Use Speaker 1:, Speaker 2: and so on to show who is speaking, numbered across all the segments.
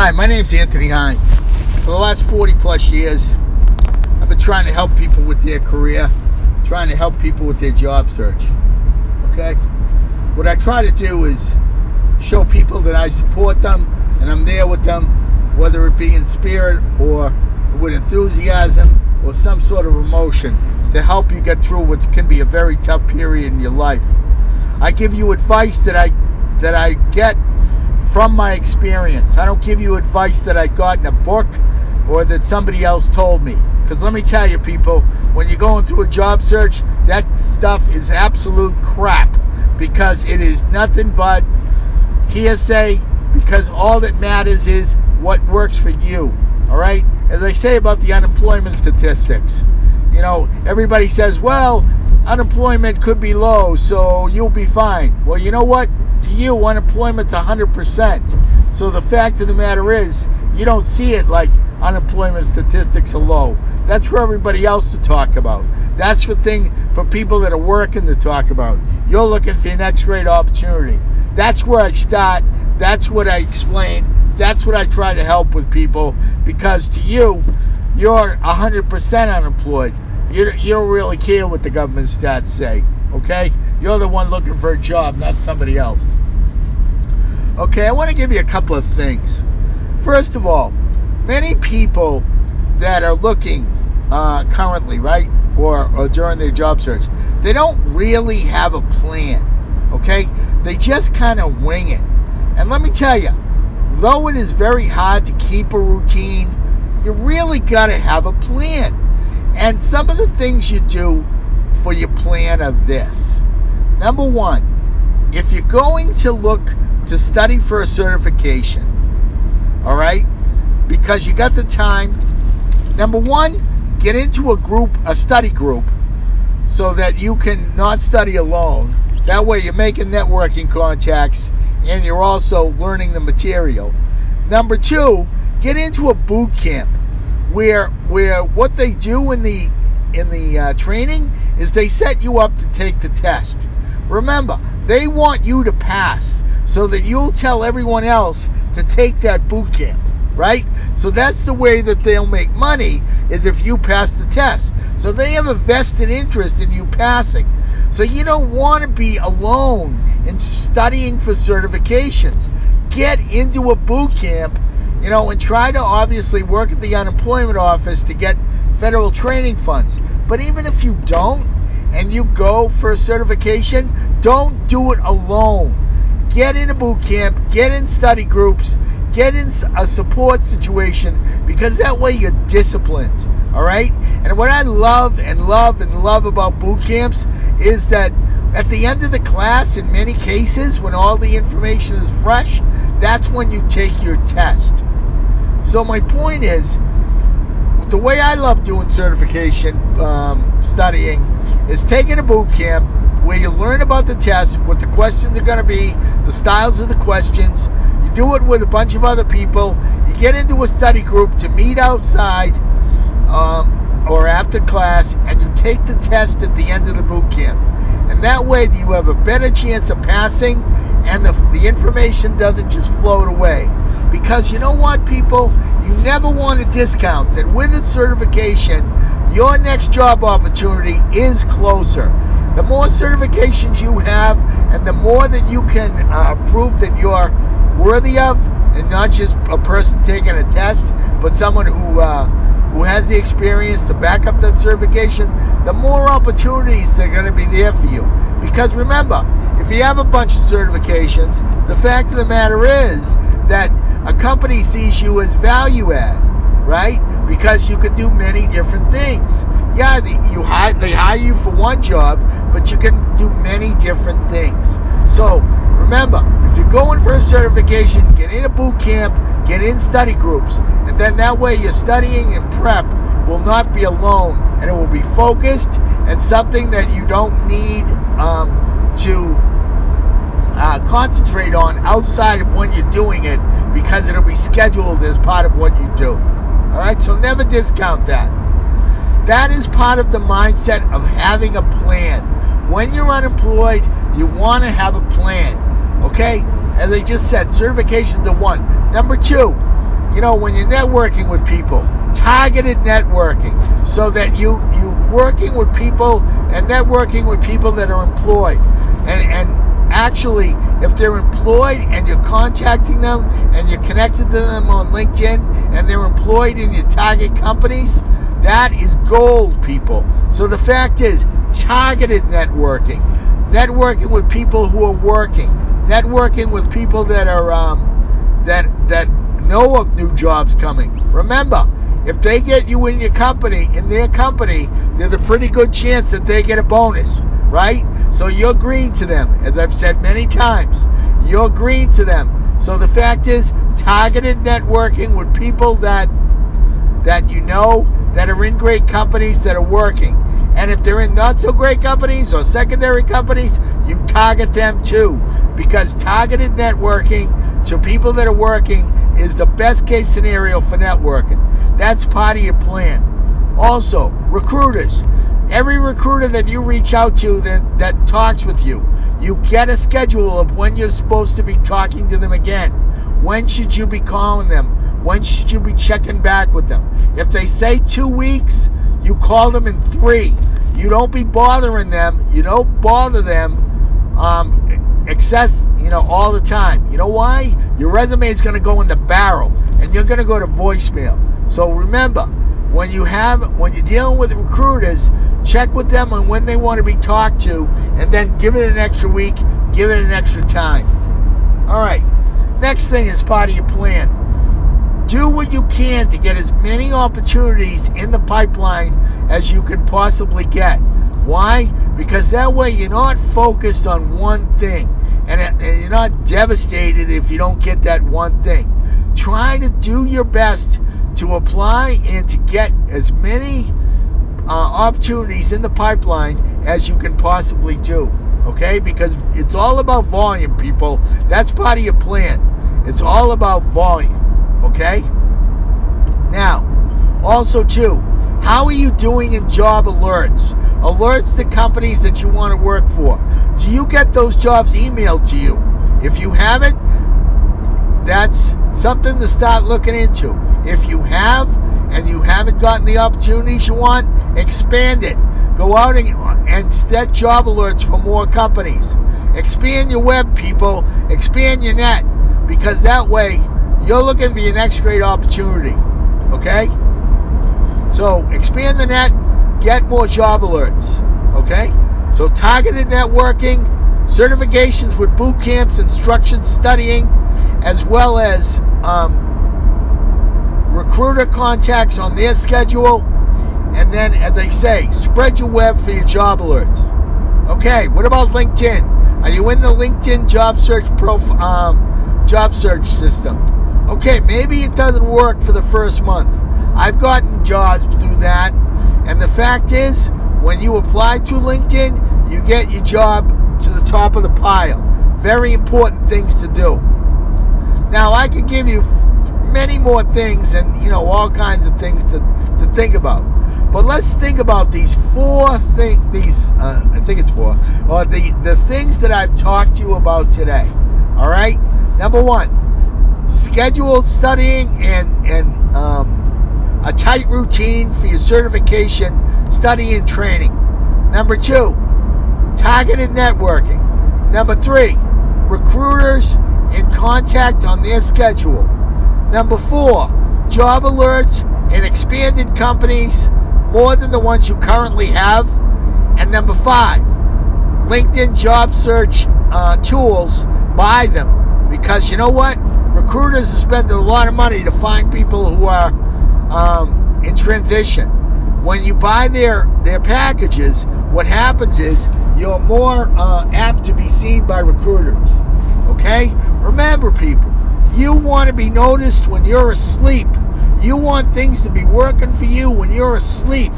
Speaker 1: Hi, my name's Anthony Hines. For the last 40 plus years, I've been trying to help people with their career, trying to help people with their job search. Okay? What I try to do is show people that I support them and I'm there with them, whether it be in spirit or with enthusiasm or some sort of emotion to help you get through what can be a very tough period in your life. I give you advice that I that I get from my experience. I don't give you advice that I got in a book or that somebody else told me. Because let me tell you, people, when you're going through a job search, that stuff is absolute crap. Because it is nothing but hearsay. Because all that matters is what works for you. All right? As I say about the unemployment statistics, you know, everybody says, well, unemployment could be low, so you'll be fine. Well, you know what? To you, unemployment's 100%. So the fact of the matter is, you don't see it like unemployment statistics are low. That's for everybody else to talk about. That's for thing for people that are working to talk about. You're looking for your next great opportunity. That's where I start. That's what I explain. That's what I try to help with people because to you, you're 100% unemployed. You, you don't really care what the government stats say, okay? You're the one looking for a job, not somebody else. Okay, I want to give you a couple of things. First of all, many people that are looking uh, currently, right, or, or during their job search, they don't really have a plan, okay? They just kind of wing it. And let me tell you, though it is very hard to keep a routine, you really got to have a plan. And some of the things you do for your plan are this. Number one, if you're going to look to study for a certification, all right, because you got the time, number one, get into a group, a study group, so that you can not study alone. That way you're making networking contacts and you're also learning the material. Number two, get into a boot camp where where what they do in the in the uh, training is they set you up to take the test. Remember, they want you to pass so that you'll tell everyone else to take that boot camp, right? So that's the way that they'll make money is if you pass the test. So they have a vested interest in you passing. So you don't want to be alone in studying for certifications. Get into a boot camp you know, and try to obviously work at the unemployment office to get federal training funds. But even if you don't and you go for a certification, don't do it alone. Get in a boot camp, get in study groups, get in a support situation because that way you're disciplined. All right? And what I love and love and love about boot camps is that at the end of the class, in many cases, when all the information is fresh, that's when you take your test. So my point is, the way I love doing certification um, studying is taking a boot camp where you learn about the test, what the questions are going to be, the styles of the questions. You do it with a bunch of other people. You get into a study group to meet outside um, or after class, and you take the test at the end of the boot camp. And that way, you have a better chance of passing, and the, the information doesn't just float away. Because you know what, people? You never want to discount that with a certification, your next job opportunity is closer. The more certifications you have, and the more that you can uh, prove that you're worthy of, and not just a person taking a test, but someone who uh, who has the experience to back up that certification, the more opportunities they're going to be there for you. Because remember, if you have a bunch of certifications, the fact of the matter is that a company sees you as value add, right? Because you can do many different things. Yeah, you hire, they hire you for one job, but you can do many different things. So remember, if you're going for a certification, get in a boot camp, get in study groups, and then that way your studying and prep will not be alone, and it will be focused and something that you don't need um, to uh, concentrate on outside of when you're doing it because it'll be scheduled as part of what you do. All right, so never discount that. That is part of the mindset of having a plan. When you're unemployed, you want to have a plan. Okay? As I just said, certification to one. Number two, you know, when you're networking with people, targeted networking, so that you you working with people and networking with people that are employed, and and actually, if they're employed and you're contacting them and you're connected to them on LinkedIn and they're employed in your target companies, that is gold, people. So the fact is, targeted networking, networking with people who are working, networking with people that are um, that that know of new jobs coming. Remember, if they get you in your company, in their company, there's a pretty good chance that they get a bonus, right? So you're green to them, as I've said many times. You're green to them. So the fact is, targeted networking with people that that you know that are in great companies that are working. And if they're in not so great companies or secondary companies, you target them too. Because targeted networking to people that are working is the best case scenario for networking. That's part of your plan. Also, recruiters. Every recruiter that you reach out to that, that talks with you, you get a schedule of when you're supposed to be talking to them again. When should you be calling them? When should you be checking back with them? If they say two weeks, you call them in three. You don't be bothering them. You don't bother them um, excess, you know, all the time. You know why? Your resume is going to go in the barrel, and you're going to go to voicemail. So remember, when you have when you're dealing with recruiters, check with them on when they want to be talked to, and then give it an extra week, give it an extra time. All right. Next thing is part of your plan do what you can to get as many opportunities in the pipeline as you can possibly get. Why? Because that way you're not focused on one thing and you're not devastated if you don't get that one thing. Try to do your best to apply and to get as many uh, opportunities in the pipeline as you can possibly do. Okay? Because it's all about volume, people. That's part of your plan. It's all about volume. Okay? Now, also too, how are you doing in job alerts? Alerts to companies that you want to work for. Do you get those jobs emailed to you? If you haven't, that's something to start looking into. If you have and you haven't gotten the opportunities you want, expand it. Go out and, and set job alerts for more companies. Expand your web, people. Expand your net. Because that way, you're looking for your next great opportunity. Okay? So expand the net, get more job alerts. Okay? So targeted networking, certifications with boot camps instruction studying, as well as um, recruiter contacts on their schedule. And then, as I say, spread your web for your job alerts. Okay, what about LinkedIn? Are you in the LinkedIn job search prof, um, job search system? Okay, maybe it doesn't work for the first month. I've gotten jobs through that, and the fact is, when you apply to LinkedIn, you get your job to the top of the pile. Very important things to do. Now, I could give you many more things and you know all kinds of things to, to think about. But let's think about these four things. These uh, I think it's four, or the the things that I've talked to you about today. All right. Number one, scheduled studying and and um, a tight routine for your certification, study and training. Number two, targeted networking. Number three, recruiters in contact on their schedule. Number four, job alerts and expanded companies more than the ones you currently have. And number five, LinkedIn job search uh, tools, buy them. Because you know what? recruiters are spending a lot of money to find people who are um, in transition. When you buy their their packages, what happens is you're more uh, apt to be seen by recruiters. Okay? Remember, people, you want to be noticed when you're asleep. You want things to be working for you when you're asleep.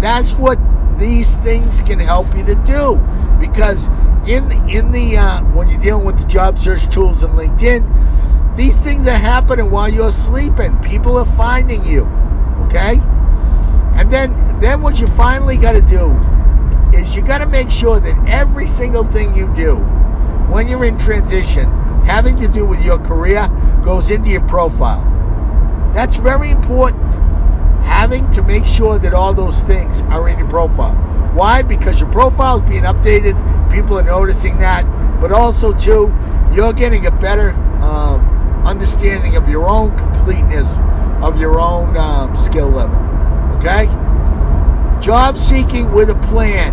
Speaker 1: That's what these things can help you to do. Because in in the uh, when you're dealing with the job search tools and LinkedIn, these things are happening while you're sleeping. People are finding you. Okay? And then then what you finally got to do is you got to make sure that every single thing you do when you're in transition having to do with your career goes into your profile. That's very important. Having to make sure that all those things are in your profile. Why? Because your profile is being updated. People are noticing that. But also, too, you're getting a better um, understanding of your own completeness, of your own um, skill level. Okay? Job seeking with a plan.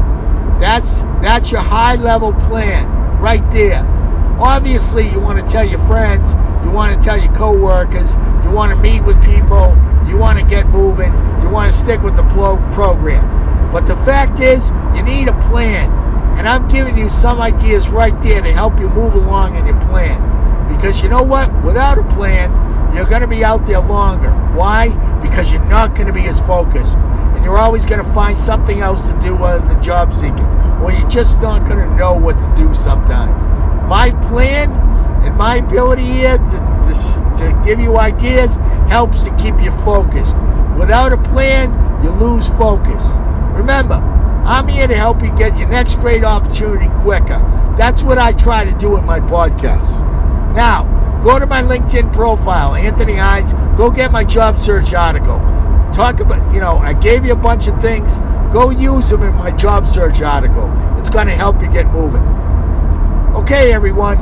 Speaker 1: That's that's your high level plan right there. Obviously, you want to tell your friends, you want to tell your coworkers, you want to meet with people, you want to get moving, you want to stick with the pro- program. But the fact is, you need a plan. And I'm giving you some ideas right there to help you move along in your plan. Because you know what? Without a plan, you're going to be out there longer. Why? Because you're not going to be as focused. And you're always going to find something else to do other than job seeking. Or you're just not going to know what to do sometimes. My plan and my ability here to, to, to give you ideas helps to keep you focused. Without a plan, you lose focus. Remember, I'm here to help you get your next great opportunity quicker. That's what I try to do in my podcast. Now, go to my LinkedIn profile, Anthony Hines. Go get my job search article. Talk about, you know, I gave you a bunch of things. Go use them in my job search article. It's going to help you get moving. Okay, everyone.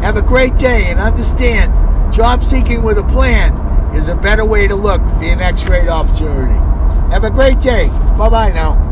Speaker 1: Have a great day and understand job seeking with a plan is a better way to look for your next great opportunity. Have a great day. Bye bye now.